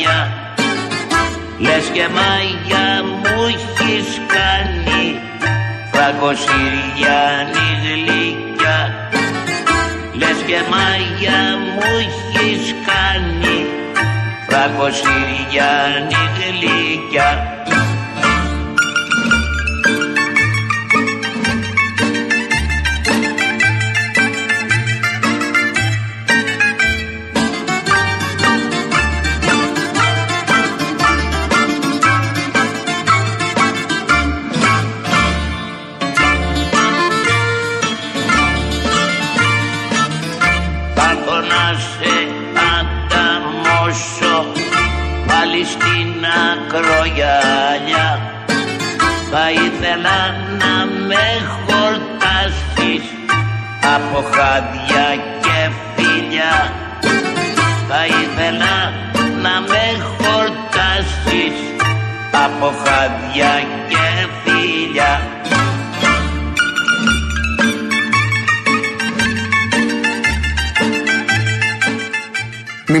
έχω μέσα στην καρδιά Λες και μάγια μου έχεις κάνει Φραγκοσυριάνη γλυκιά. Λες και μάγια μου έχεις κάνει Φραγκοσυριάνη γλυκιά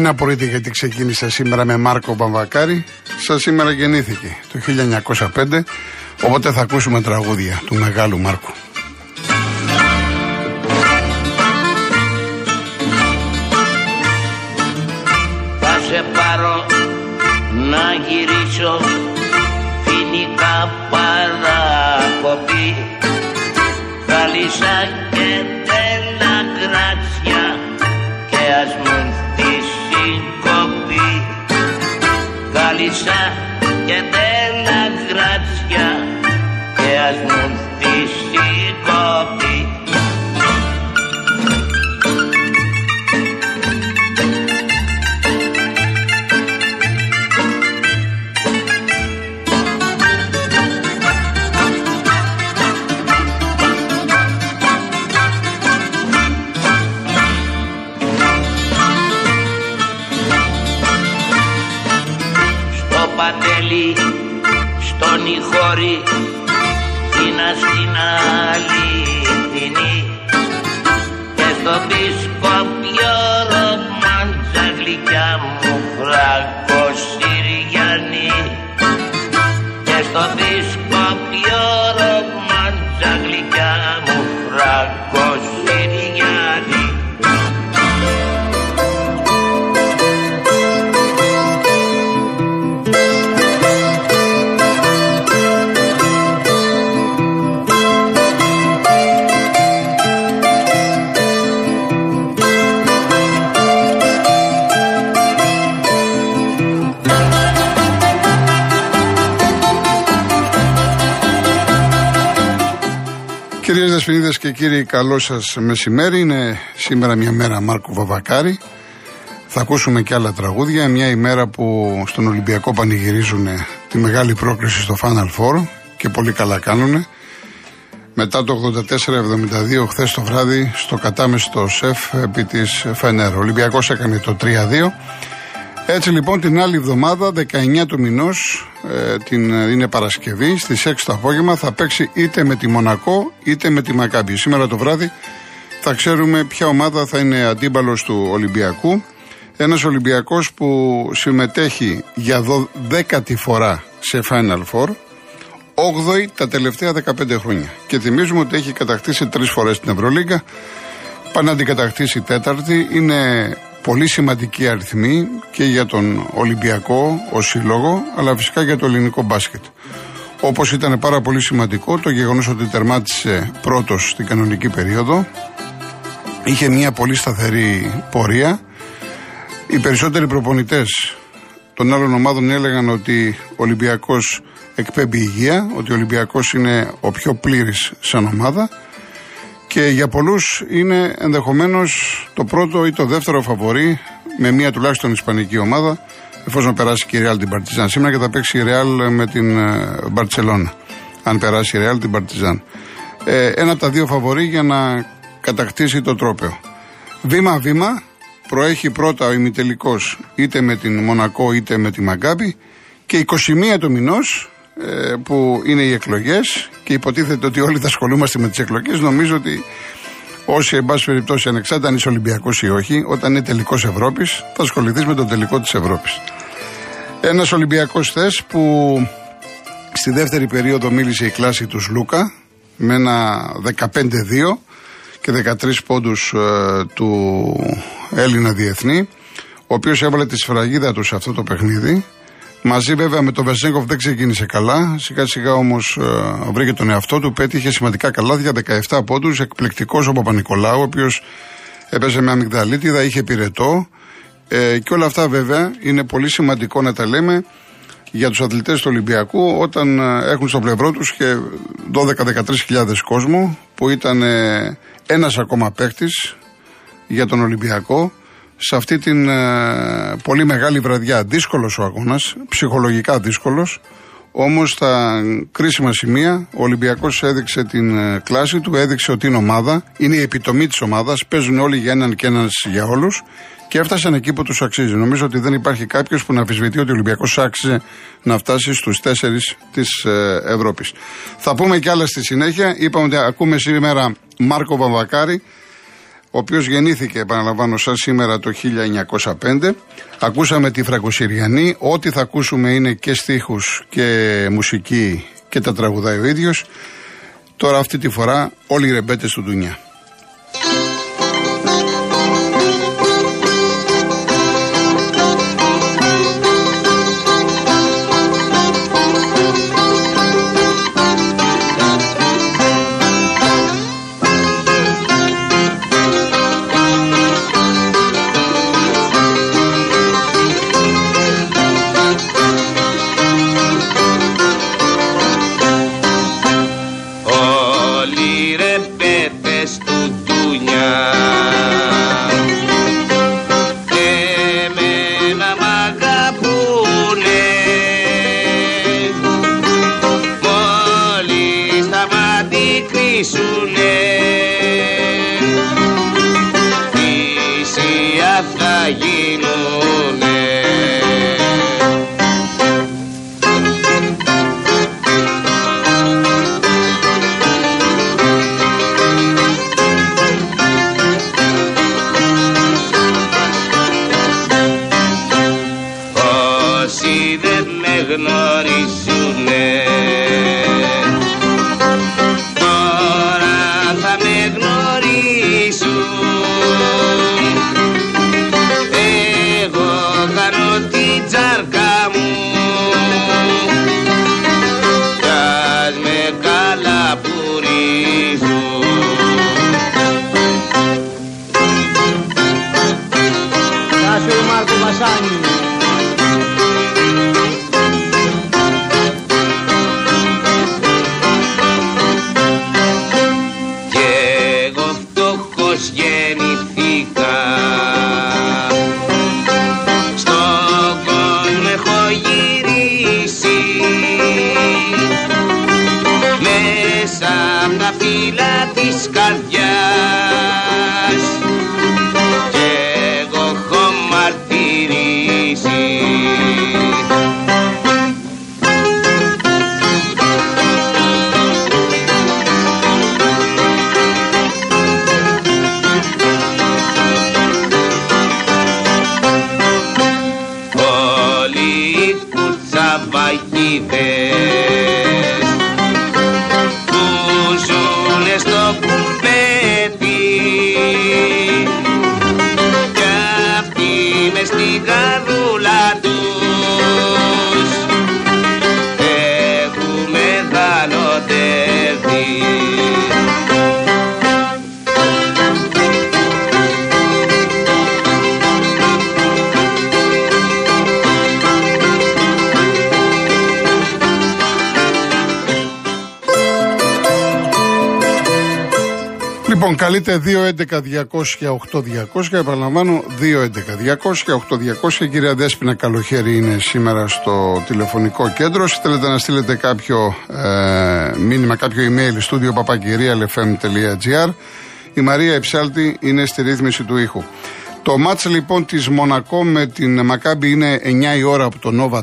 Μην απορείτε γιατί ξεκίνησα σήμερα με Μάρκο Παμβακάρη. Σα σήμερα γεννήθηκε το 1905, οπότε θα ακούσουμε τραγούδια του μεγάλου Μάρκου. γυρίσω φοινικά παρακοπή Γάλισσα και Get there. Χώρη Θήνα στην αληθινή και στο πισκόπιο ρομάντσα γλυκιά μου φράγκο Συριανή και στο Κυρίε Δεσποινίδε και κύριοι, καλό σας μεσημέρι. Είναι σήμερα μια μέρα Μάρκου Βαβακάρη. Θα ακούσουμε και άλλα τραγούδια. Μια ημέρα που στον Ολυμπιακό πανηγυρίζουν τη μεγάλη πρόκληση στο Final Four και πολύ καλά κάνουν. Μετά το 84-72, χθες το βράδυ, στο κατάμεστο ΣΕΦ επί της Φενέρ. Ο Ολυμπιακός έκανε το 3-2. Έτσι λοιπόν την άλλη εβδομάδα, 19 του μηνός, ε, την, είναι Παρασκευή, στις 6 το απόγευμα θα παίξει είτε με τη Μονακό είτε με τη Μακάμπη. Σήμερα το βράδυ θα ξέρουμε ποια ομάδα θα είναι αντίπαλος του Ολυμπιακού. Ένας Ολυμπιακός που συμμετέχει για 10η φορά σε Final Four, 8η τα τελευταία 15 χρόνια. Και θυμίζουμε ότι έχει κατακτήσει τρεις φορές την Ευρωλίγκα. Πάνε να αντικατακτήσει τέταρτη. Είναι πολύ σημαντική αριθμή και για τον Ολυμπιακό ως σύλλογο, αλλά φυσικά για το ελληνικό μπάσκετ. Όπως ήταν πάρα πολύ σημαντικό το γεγονός ότι τερμάτισε πρώτος στην κανονική περίοδο, είχε μια πολύ σταθερή πορεία. Οι περισσότεροι προπονητές των άλλων ομάδων έλεγαν ότι ο Ολυμπιακός εκπέμπει υγεία, ότι ο Ολυμπιακός είναι ο πιο πλήρης σαν ομάδα και για πολλούς είναι ενδεχομένως το πρώτο ή το δεύτερο φαβορή με μία τουλάχιστον Ισπανική ομάδα, εφόσον περάσει και η Real την Παρτιζάν. Σήμερα και θα παίξει η Real με την Μπαρσελόνα. Αν περάσει η Real την Παρτιζάν. Ε, ένα από τα δύο φαβορή για να κατακτήσει το τρόπεο. Βήμα-βήμα προέχει πρώτα ο ημιτελικός είτε με την Μονακό είτε με τη Μαγκάμπη και 21 του μηνός ε, που είναι οι εκλογές και υποτίθεται ότι όλοι θα ασχολούμαστε με τις εκλογές, νομίζω ότι Όσοι, εν πάση περιπτώσει, ανεξάρτητα αν είσαι Ολυμπιακός ή όχι, όταν είναι τελικός Ευρώπης, θα ασχοληθείς με τον τελικό της Ευρώπης. Ένας Ολυμπιακός θες που στη δεύτερη περίοδο μίλησε η κλάση του Λούκα με ένα 15-2 και 13 πόντους ε, του Έλληνα διεθνή, ο οποίος έβαλε τη σφραγίδα του σε αυτό το παιχνίδι. Μαζί βέβαια με τον Βερσέγκοφ δεν ξεκίνησε καλά. Σιγά σιγά όμως ε, βρήκε τον εαυτό του, πέτυχε σημαντικά καλάθια, 17 πόντους. Εκπληκτικός ο Παπα-Νικολάου, ο οποίος έπαιζε με αμυγδαλίτιδα, είχε πυρετό. Ε, και όλα αυτά βέβαια είναι πολύ σημαντικό να τα λέμε για τους αθλητές του Ολυμπιακού όταν ε, έχουν στο πλευρό τους και 12-13 κόσμο που ήταν ε, ένας ακόμα παίχτης για τον Ολυμπιακό σε αυτή την ε, πολύ μεγάλη βραδιά. Δύσκολος ο αγώνας, ψυχολογικά δύσκολος, όμως στα κρίσιμα σημεία ο Ολυμπιακός έδειξε την κλάση του, έδειξε ότι είναι ομάδα, είναι η επιτομή της ομάδας, παίζουν όλοι για έναν και ένας για όλους και έφτασαν εκεί που τους αξίζει. Νομίζω ότι δεν υπάρχει κάποιος που να αμφισβητεί ότι ο Ολυμπιακός άξιζε να φτάσει στους τέσσερις της ε, Ευρώπης. Θα πούμε κι άλλα στη συνέχεια. Είπαμε ότι ακούμε σήμερα Μάρκο Βαμβακάρη, ο οποίος γεννήθηκε, επαναλαμβάνω, σαν σήμερα το 1905. Ακούσαμε τη Φραγκοσυριανή. Ό,τι θα ακούσουμε είναι και στίχους και μουσική και τα τραγουδάει ο ίδιος. Τώρα αυτή τη φορά όλοι οι ρεμπέτες του Ντουνιά. Jesús Λοιπόν, καλείτε 2.11.200.8.200. Επαναλαμβάνω, 2.11.200.8.200. Κυρία Δέσπινα Καλοχέρη είναι σήμερα στο τηλεφωνικό κέντρο. Θέλετε να στείλετε κάποιο ε, μήνυμα, κάποιο email στούντιο παπακυρίαλεφm.gr. Η Μαρία Εψάλτη είναι στη ρύθμιση του ήχου. Το μάτς λοιπόν της Μονακό με την Μακάμπη είναι 9 η ώρα από το Nova 4,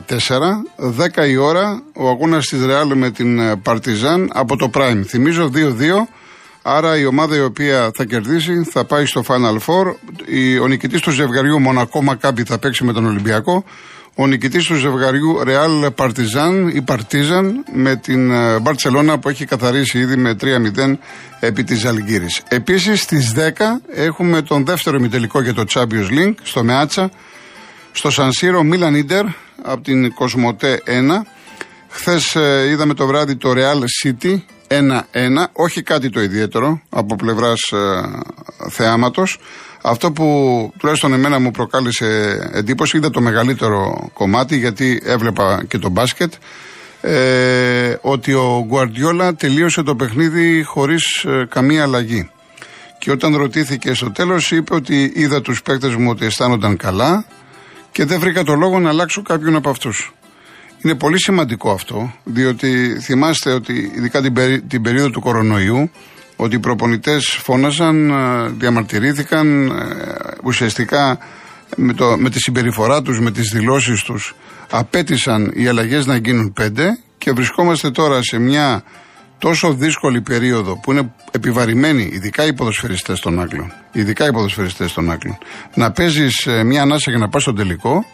10 η ώρα ο αγώνας της Ρεάλ με την Παρτιζάν από το Prime. Θυμίζω 2-2 Άρα η ομάδα η οποία θα κερδίσει θα πάει στο Final Four. Ο νικητής του ζευγαριού Μονακό Μακάμπι θα παίξει με τον Ολυμπιακό. Ο νικητής του ζευγαριού Real Partizan ή Partizan με την Μπαρσελόνα που έχει καθαρίσει ήδη με 3-0 επί της Αλγύρης. Επίσης στις 10 έχουμε τον δεύτερο ημιτελικό για το Champions League στο Μεάτσα. Στο Σανσίρο Μίλαν Ιντερ από την Κοσμοτέ 1. Χθες ε, είδαμε το βράδυ το Real City 1-1. Όχι κάτι το ιδιαίτερο από πλευράς ε, θεάματος. Αυτό που τουλάχιστον εμένα μου προκάλεσε εντύπωση, είδα το μεγαλύτερο κομμάτι γιατί έβλεπα και το μπάσκετ. Ε, ότι ο Γκουαρδιόλα τελείωσε το παιχνίδι χωρίς ε, καμία αλλαγή. Και όταν ρωτήθηκε στο τέλος είπε ότι είδα τους παίκτες μου ότι αισθάνονταν καλά και δεν βρήκα το λόγο να αλλάξω κάποιον από αυτούς. Είναι πολύ σημαντικό αυτό, διότι θυμάστε ότι ειδικά την, την περίοδο του κορονοϊού ότι οι προπονητές φώναζαν, ε, διαμαρτυρήθηκαν ε, ουσιαστικά με, το, με τη συμπεριφορά τους, με τις δηλώσεις τους απέτησαν οι αλλαγές να γίνουν πέντε και βρισκόμαστε τώρα σε μια τόσο δύσκολη περίοδο που είναι επιβαρημένοι, ειδικά οι ποδοσφαιριστές των Άγγλων, ειδικά οι ποδοσφαιριστές των Άγγλων, να παίζεις ε, μια ανάσα για να πας στο τελικό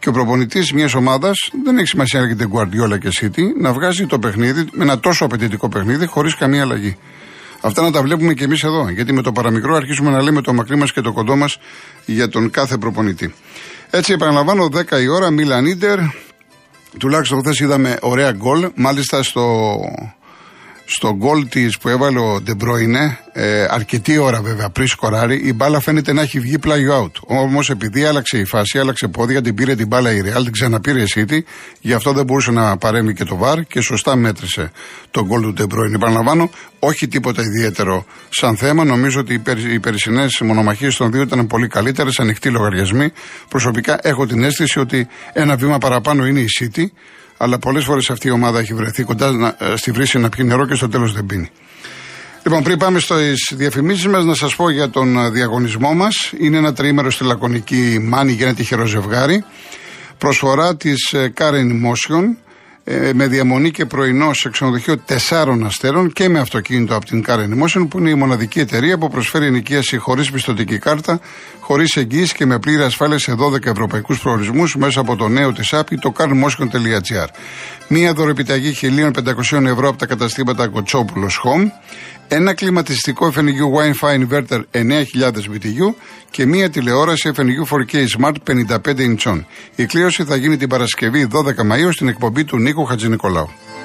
και ο προπονητής μιας ομάδας, δεν έχει σημασία να λέγεται Guardiola και City, να βγάζει το παιχνίδι με ένα τόσο απαιτητικό παιχνίδι χωρίς καμία αλλαγή. Αυτά να τα βλέπουμε και εμείς εδώ. Γιατί με το παραμικρό αρχίσουμε να λέμε το μακρύ μας και το κοντό μας για τον κάθε προπονητή. Έτσι, επαναλαμβάνω, 10 η ώρα, Μίλαν Ιντερ. Τουλάχιστον χθες είδαμε ωραία γκολ. Μάλιστα στο στο γκολ της που έβαλε ο Ντεμπρόινε, ε, αρκετή ώρα βέβαια πριν σκοράρει, η μπάλα φαίνεται να έχει βγει πλάγιο out. Όμως επειδή άλλαξε η φάση, άλλαξε πόδια, την πήρε την μπάλα η Real, την ξαναπήρε η City, γι' αυτό δεν μπορούσε να παρέμει και το βαρ και σωστά μέτρησε το γκολ του Ντεμπρόινε. Επαναλαμβάνω, όχι τίποτα ιδιαίτερο σαν θέμα. Νομίζω ότι οι περσινές μονομαχίες των δύο ήταν πολύ καλύτερες, ανοιχτοί λογαριασμοί. Προσωπικά έχω την αίσθηση ότι ένα βήμα παραπάνω είναι η City αλλά πολλές φορές αυτή η ομάδα έχει βρεθεί κοντά να, ε, στη βρύση να πιει νερό και στο τέλος δεν πίνει. Λοιπόν, πριν πάμε στις διαφημίσεις μας, να σας πω για τον ε, διαγωνισμό μας. Είναι ένα τριήμερο στη λακωνική Μάνη για ένα τυχερό ζευγάρι. Προσφορά της ε, Karen Motion ε, με διαμονή και πρωινό σε ξενοδοχείο τεσσάρων αστέρων και με αυτοκίνητο από την Car Emotion που είναι η μοναδική εταιρεία που προσφέρει ενοικίαση χωρίς πιστοτική κάρτα, χωρίς εγγύηση και με πλήρη ασφάλεια σε 12 ευρωπαϊκούς προορισμούς μέσα από το νέο της app ή το carmotion.gr. Μία δωρεπιταγή 1.500 ευρώ από τα καταστήματα Κοτσόπουλος Home ένα κλιματιστικό FNU Wi-Fi Inverter 9000 BTU και μία τηλεόραση FNU 4K Smart 55 inch. Η κλήρωση θα γίνει την Παρασκευή 12 Μαΐου στην εκπομπή του Νίκου Χατζηνικολάου.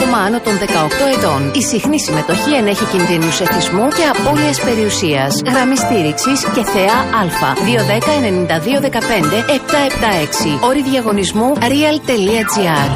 άτομα άνω των 18 ετών. Η συχνή συμμετοχή ενέχει κινδύνους εθισμού και απώλειας περιουσίας. Γραμμή στήριξης και θεά Α. 210 92 15 776. Όρη διαγωνισμού real.gr.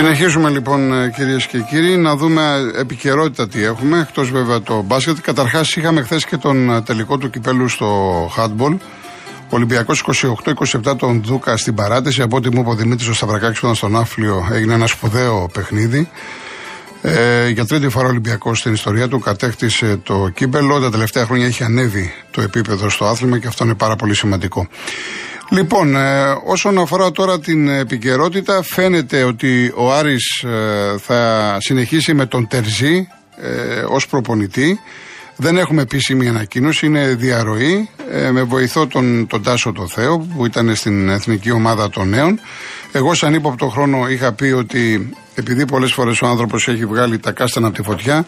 Συνεχίζουμε λοιπόν ε, κυρίες και κύριοι να δούμε επικαιρότητα τι έχουμε, εκτός βέβαια το μπάσκετ. Καταρχάς είχαμε χθες και τον ε, τελικό του κυπέλου στο handball. Ολυμπιακός 28-27 τον Δούκα στην παράτηση. Από ό,τι μου είπε ο Δημήτρης ο Σταυρακάκης που ήταν στον Άφλιο, έγινε ένα σπουδαίο παιχνίδι. Ε, για τρίτη φορά ο Ολυμπιακός στην ιστορία του κατέκτησε το κύπελο. Τα τελευταία χρόνια έχει ανέβει το επίπεδο στο άθλημα και αυτό είναι πάρα πολύ σημαντικό. Λοιπόν, ε, όσον αφορά τώρα την επικαιρότητα, φαίνεται ότι ο Άρης ε, θα συνεχίσει με τον Τερζή ε, ως προπονητή. Δεν έχουμε επίσημη ανακοίνωση, είναι διαρροή ε, με βοηθό τον, τον Τάσο το Θεό που ήταν στην εθνική ομάδα των νέων. Εγώ σαν ύποπτο χρόνο είχα πει ότι επειδή πολλές φορές ο άνθρωπος έχει βγάλει τα κάστανα από τη φωτιά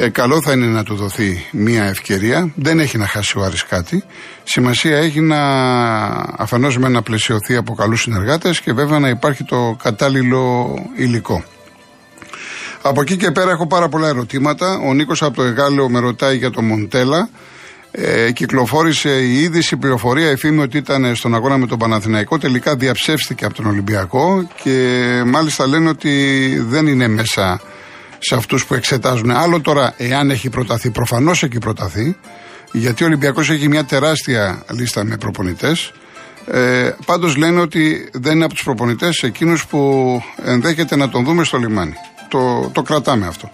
ε, καλό θα είναι να του δοθεί μία ευκαιρία. Δεν έχει να χάσει ο Άρης κάτι. Σημασία έχει να αφενός με να πλαισιωθεί από καλούς συνεργάτες και βέβαια να υπάρχει το κατάλληλο υλικό. Από εκεί και πέρα έχω πάρα πολλά ερωτήματα. Ο Νίκος από το Εγάλεο με ρωτάει για το Μοντέλα. Ε, κυκλοφόρησε η είδηση, η πληροφορία, η φήμη ότι ήταν στον αγώνα με τον Παναθηναϊκό. Τελικά διαψεύστηκε από τον Ολυμπιακό και μάλιστα λένε ότι δεν είναι μέσα σε αυτούς που εξετάζουν. Άλλο τώρα, εάν έχει προταθεί, προφανώς έχει προταθεί, γιατί ο Ολυμπιακός έχει μια τεράστια λίστα με προπονητές. Ε, Πάντως λένε ότι δεν είναι από τους προπονητές εκείνους που ενδέχεται να τον δούμε στο λιμάνι. Το, το κρατάμε αυτό.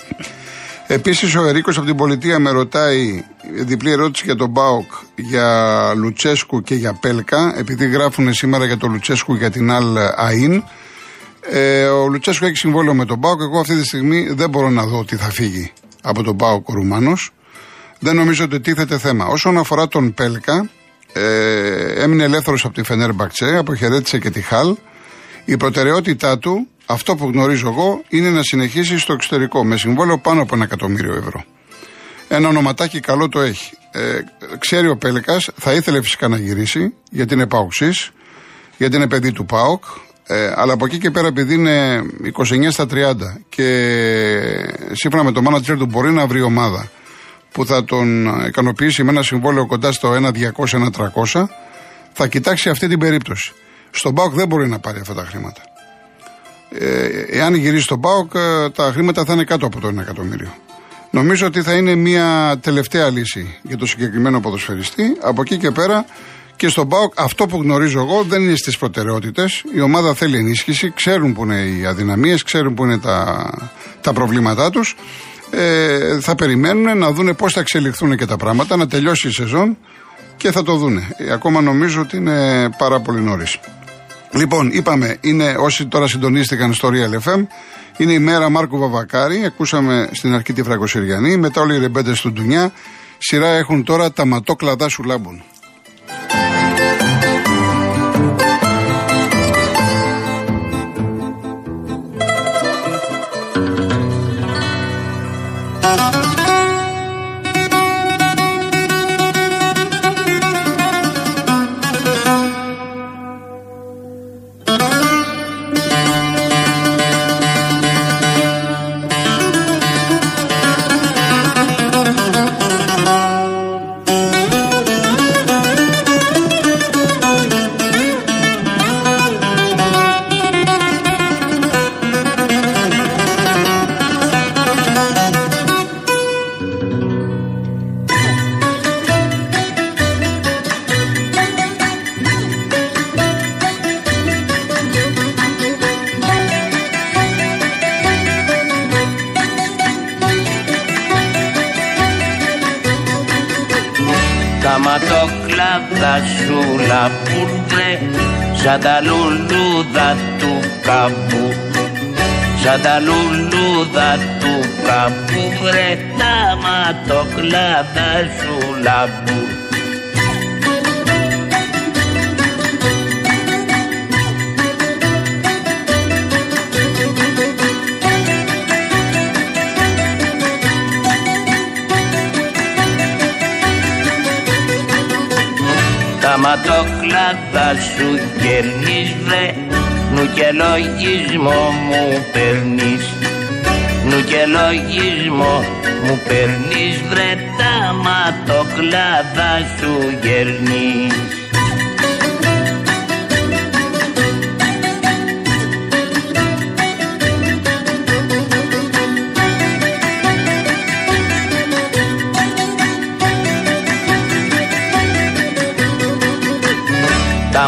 Επίσης, ο Ερίκος από την πολιτεία με ρωτάει διπλή ερώτηση για τον Μπάουκ, για Λουτσέσκου και για Πέλκα, επειδή γράφουν σήμερα για τον Λουτσέσκου για την Αλ Αΐν. Ε, ο Λουτσέσκου έχει συμβόλαιο με τον Μπάουκ. Εγώ αυτή τη στιγμή δεν μπορώ να δω ότι θα φύγει από τον Μπάουκ ο Ρουμάνος. Δεν νομίζω ότι τίθεται θέμα. Όσον αφορά τον Πέλκα, ε, έμεινε ελεύθερος από τη Φενέρ Μπακτσέ, αποχαιρέτησε και τη Χαλ. Η προτεραιότητά του, αυτό που γνωρίζω εγώ, είναι να συνεχίσει στο εξωτερικό με συμβόλαιο πάνω από ένα εκατομμύριο ευρώ. Ένα ονοματάκι καλό το έχει. Ε, ξέρει ο Πέλκας, θα ήθελε φυσικά να γυρίσει, γιατί είναι Πάουξή, γιατί είναι παιδί του Πάουκ. Ε, αλλά από εκεί και πέρα, επειδή είναι 29 στα 30 και σύμφωνα με το manager του μπορεί να βρει ομάδα που θα τον ικανοποιήσει με ένα συμβόλαιο κοντά στο 1-200-1-300, θα κοιτάξει αυτή την περίπτωση. Στον Πάοκ δεν μπορεί να πάρει αυτά τα χρήματα. Ε, εάν γυρίσει στον Πάοκ, ε, τα χρήματα θα είναι κάτω από το 1 εκατομμύριο. Νομίζω ότι θα είναι μια τελευταία λύση για το συγκεκριμένο ποδοσφαιριστή. Από εκεί και πέρα και στον ΠΑΟΚ αυτό που γνωρίζω εγώ δεν είναι στις προτεραιότητες. Η ομάδα θέλει ενίσχυση, ξέρουν που είναι οι αδυναμίες, ξέρουν που είναι τα, τα προβλήματά τους. Ε, θα περιμένουν να δουν πώς θα εξελιχθούν και τα πράγματα, να τελειώσει η σεζόν και θα το δούνε. Ε, ακόμα νομίζω ότι είναι πάρα πολύ νωρίς. Λοιπόν, είπαμε, είναι όσοι τώρα συντονίστηκαν στο Real FM, είναι η μέρα Μάρκου Βαβακάρη. Ακούσαμε στην αρχή τη Φραγκοσυριανή, μετά όλοι οι ρεμπέντες του Ντουνιά. Σειρά έχουν τώρα τα ματόκλαδά σου λάμπουν. Σαν τα λουλούδα του καπού σαν τα λουλούδα του καπού βρε τα ματοκλάδα σου λαμπού. Ματοκλάδα σου κερνείς βρε νου και λογισμό μου παίρνεις. Νου και λογισμό μου παίρνεις βρε τα ματοκλάδα σου γερνείς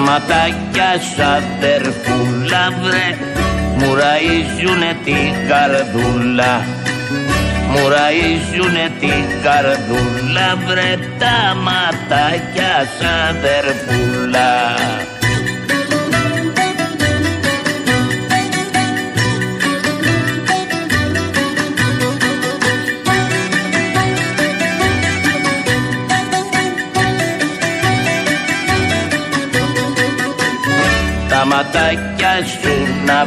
Τα ματάκια σου αδερφούλα βρε. Μου ραΐζουνε την καρδούλα. Μου ραΐζουνε την καρδούλα βρε. Τα ματάκια σου αδερφούλα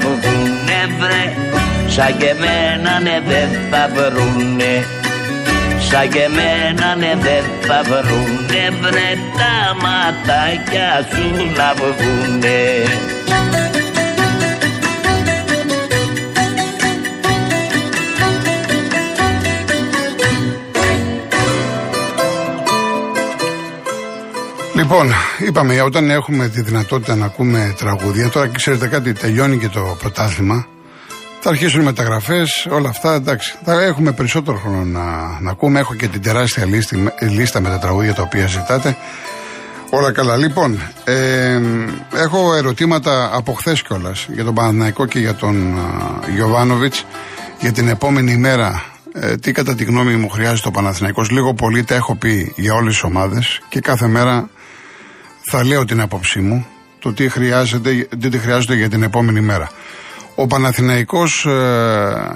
να βγουνε βρε. Σαν και εμένα ναι δεν θα βρουνε Σαν και εμένα ναι δεν θα βρουνε βρε. Τα ματάκια σου να βγουνε Λοιπόν, είπαμε όταν έχουμε τη δυνατότητα να ακούμε τραγούδια, τώρα ξέρετε κάτι, τελειώνει και το πρωτάθλημα. Θα αρχίσουν οι μεταγραφές, όλα αυτά. Εντάξει, θα έχουμε περισσότερο χρόνο να, να ακούμε. Έχω και την τεράστια λίστη, λίστα με τα τραγούδια τα οποία ζητάτε. Όλα καλά. Λοιπόν, ε, έχω ερωτήματα από χθες κιόλας για τον Παναθηναϊκό και για τον Γιωβάνοβιτς για την επόμενη μέρα. Ε, τι κατά τη γνώμη μου χρειάζεται ο Παναθηναϊκός Λίγο πολύ τα έχω πει για όλες τις ομάδες και κάθε μέρα θα λέω την άποψή μου το τι χρειάζεται, τι χρειάζεται για την επόμενη μέρα. Ο Παναθηναϊκός ε,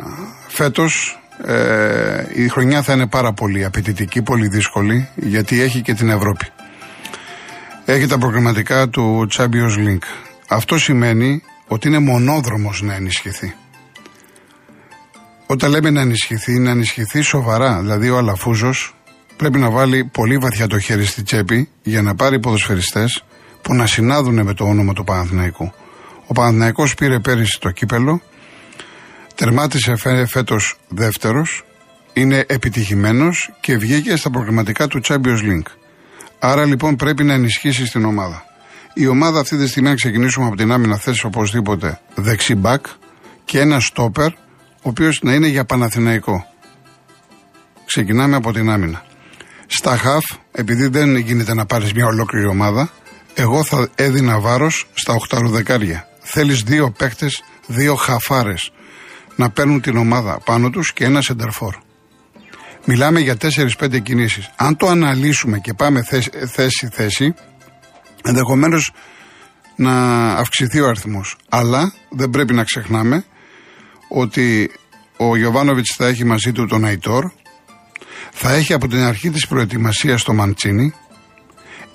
φέτος ε, η χρονιά θα είναι πάρα πολύ απαιτητική, πολύ δύσκολη γιατί έχει και την Ευρώπη. Έχει τα προγραμματικά του Champions League. Αυτό σημαίνει ότι είναι μονόδρομος να ενισχυθεί. Όταν λέμε να ενισχυθεί, να ενισχυθεί σοβαρά. Δηλαδή ο Αλαφούζος πρέπει να βάλει πολύ βαθιά το χέρι στη τσέπη για να πάρει ποδοσφαιριστές που να συνάδουν με το όνομα του Παναθηναϊκού. Ο Παναθηναϊκός πήρε πέρυσι το κύπελο, τερμάτισε φέτος δεύτερος, είναι επιτυχημένος και βγήκε στα προγραμματικά του Champions League. Άρα λοιπόν πρέπει να ενισχύσει την ομάδα. Η ομάδα αυτή τη στιγμή να ξεκινήσουμε από την άμυνα θέση οπωσδήποτε δεξί μπακ και ένα στόπερ ο οποίος να είναι για Παναθηναϊκό. Ξεκινάμε από την άμυνα. Στα χαφ, επειδή δεν γίνεται να πάρεις μια ολόκληρη ομάδα, εγώ θα έδινα βάρος στα οχταρουδεκάρια. Θέλεις δύο παίκτες, δύο χαφάρες να παίρνουν την ομάδα πάνω τους και ένα σεντερφόρ. Μιλάμε για 4-5 κινήσεις. Αν το αναλύσουμε και πάμε θέση-θέση, ενδεχομένως να αυξηθεί ο αριθμός. Αλλά δεν πρέπει να ξεχνάμε ότι ο Γιωβάνοβιτς θα έχει μαζί του τον Αϊτόρ, θα έχει από την αρχή της προετοιμασίας το Μαντσίνη,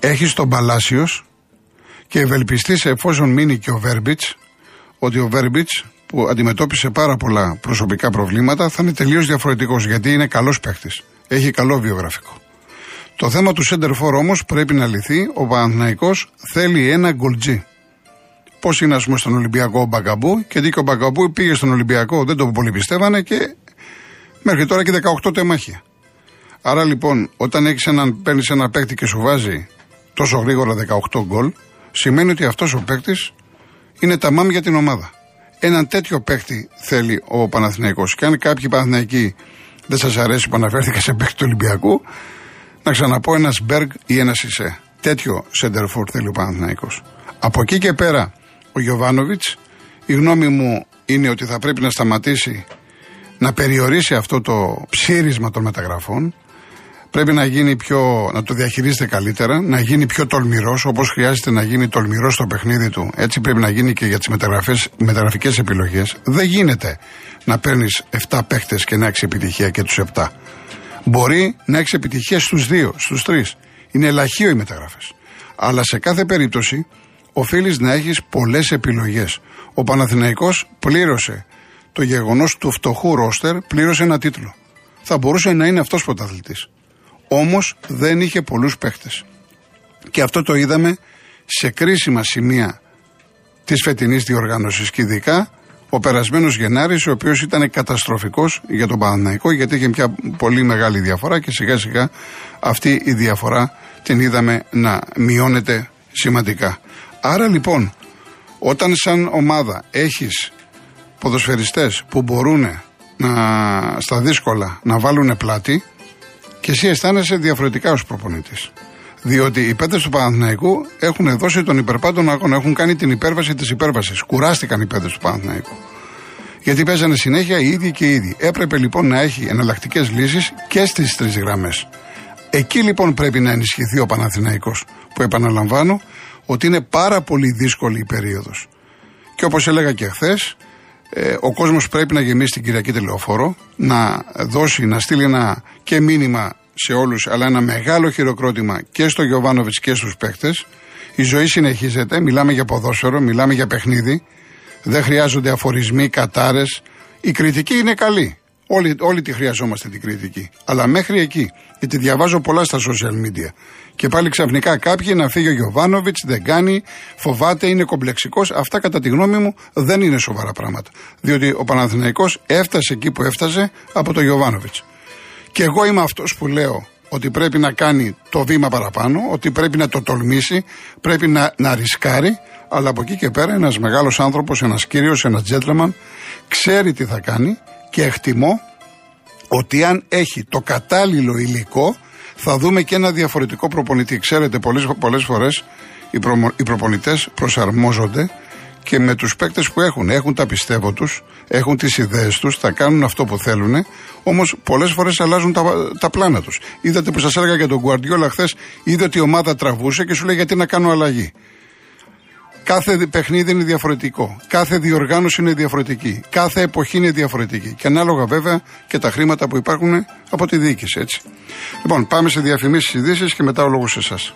έχει στον Παλάσιος και ευελπιστείς εφόσον μείνει και ο Βέρμπιτς, ότι ο Βέρμπιτς που αντιμετώπισε πάρα πολλά προσωπικά προβλήματα θα είναι τελείως διαφορετικός γιατί είναι καλός παίχτη. Έχει καλό βιογραφικό. Το θέμα του Center For όμως πρέπει να λυθεί. Ο Παναθυναϊκό θέλει ένα γκολτζί. Πώς είναι, ας πούμε, στον Ολυμπιακό ο Μπαγκαμπού και δίκιο ο Μπαγκαμπού πήγε στον Ολυμπιακό, δεν το πολύ πιστεύανε και μέχρι τώρα και 18 τεμάχια. Άρα λοιπόν, όταν έχεις έναν, παίρνεις ένα παίκτη και σου βάζει τόσο γρήγορα 18 γκολ, σημαίνει ότι αυτός ο παίκτης είναι τα μάμ για την ομάδα. Έναν τέτοιο παίκτη θέλει ο Παναθηναϊκός. Και αν κάποιοι Παναθηναϊκοί δεν σας αρέσει που αναφέρθηκα σε παίκτη του Ολυμπιακού, να ξαναπώ ένας Μπέργκ ή ένας Ισέ. Τέτοιο σεντερφόρ θέλει ο Παναθηναϊκός. Από εκεί και πέρα, ο Γιωβάνοβιτς, η γνώμη μου είναι ότι θα πρέπει να σταματήσει να περιορίσει αυτό το ψήρισμα των μεταγραφών. Πρέπει να γίνει πιο, να το διαχειρίζεται καλύτερα, να γίνει πιο τολμηρός, όπως χρειάζεται να γίνει τολμηρός στο παιχνίδι του. Έτσι πρέπει να γίνει και για τις μεταγραφικές επιλογές. Δεν γίνεται να παίρνεις 7 παίχτες και να έχεις επιτυχία και τους 7. Μπορεί να έχεις επιτυχία στους 2, στους 3. Είναι ελαχείο οι μεταγραφές. Αλλά σε κάθε περίπτωση οφείλεις να έχεις πολλές επιλογές. Ο Παναθηναϊκός πλήρωσε το γεγονός του φτωχού ρόστερ, πλήρωσε ένα τίτλο. Θα μπορούσε να είναι αυτός πρωταθλητής. Όμως δεν είχε πολλούς παίχτες. Και αυτό το είδαμε σε κρίσιμα σημεία της φετινής διοργάνωσης και ειδικά ο περασμένος Γενάρης, ο οποίος ήταν καταστροφικός για τον Παναθηναϊκό, γιατί είχε μια πολύ μεγάλη διαφορά και σιγά σιγά αυτή η διαφορά την είδαμε να μειώνεται σημαντικά. Άρα λοιπόν, όταν σαν ομάδα έχεις ποδοσφαιριστές που μπορούν να, στα δύσκολα να βάλουν πλάτη, και εσύ αισθάνεσαι διαφορετικά ως προπονητής. Διότι οι παίδε του Παναθηναϊκού έχουν δώσει τον υπερπάντων αγώνα, έχουν κάνει την υπέρβαση της υπέρβασης. Κουράστηκαν οι παίδε του Παναθηναϊκού. Γιατί παίζανε συνέχεια οι ίδιοι και οι ίδιοι. Έπρεπε λοιπόν να έχει εναλλακτικές λύσεις και στις τρεις γραμμές. Εκεί λοιπόν πρέπει να ενισχυθεί ο Παναθηναϊκός που επαναλαμβάνω ότι είναι πάρα πολύ δύσκολη η περίοδος. Και όπως έλεγα και χθες, ε, ο κόσμος πρέπει να γεμίσει την Κυριακή τηλεοφόρο, να δώσει, να στείλει ένα και μήνυμα σε όλους, αλλά ένα μεγάλο χειροκρότημα και στο Γιωβάνοβιτς και στους παίχτε. Η ζωή συνεχίζεται, μιλάμε για ποδόσφαιρο, μιλάμε για παιχνίδι. Δεν χρειάζονται αφορισμοί, κατάρες. Η κριτική είναι καλή. Όλοι, όλοι τη χρειαζόμαστε την κριτική. Αλλά μέχρι εκεί. Γιατί διαβάζω πολλά στα social media. Και πάλι ξαφνικά κάποιοι να φύγει ο Γιωβάνοβιτς, δεν κάνει, φοβάται, είναι κομπλεξικός. Αυτά κατά τη γνώμη μου δεν είναι σοβαρά πράγματα. Διότι ο Παναθηναϊκός έφτασε εκεί που έφτασε από τον Γιωβάνοβιτς. Και εγώ είμαι αυτός που λέω ότι πρέπει να κάνει το βήμα παραπάνω, ότι πρέπει να το τολμήσει, πρέπει να, να ρισκάρει, αλλά από εκεί και πέρα ένας μεγάλος άνθρωπος, ένας κύριος, ένας gentleman, ξέρει τι θα κάνει και εκτιμώ ότι αν έχει το κατάλληλο υλικό, θα δούμε και ένα διαφορετικό προπονητή. Ξέρετε, πολλές φορές οι, προ, οι προπονητές προσαρμόζονται και με τους παίκτες που έχουν. Έχουν τα πιστεύω τους, έχουν τις ιδέες τους, θα κάνουν αυτό που θέλουν, όμως πολλές φορές αλλάζουν τα, τα πλάνα τους. Είδατε που σας έλεγα για τον Guardiola χθες, είδε ότι η ομάδα τραβούσε και σου λέει γιατί να κάνω αλλαγή. Κάθε παιχνίδι είναι διαφορετικό. Κάθε διοργάνωση είναι διαφορετική. Κάθε εποχή είναι διαφορετική. Και ανάλογα βέβαια και τα χρήματα που υπάρχουν από τη διοίκηση, έτσι. Λοιπόν, πάμε σε διαφημίσεις ειδήσεις και μετά ο λόγος σε εσάς.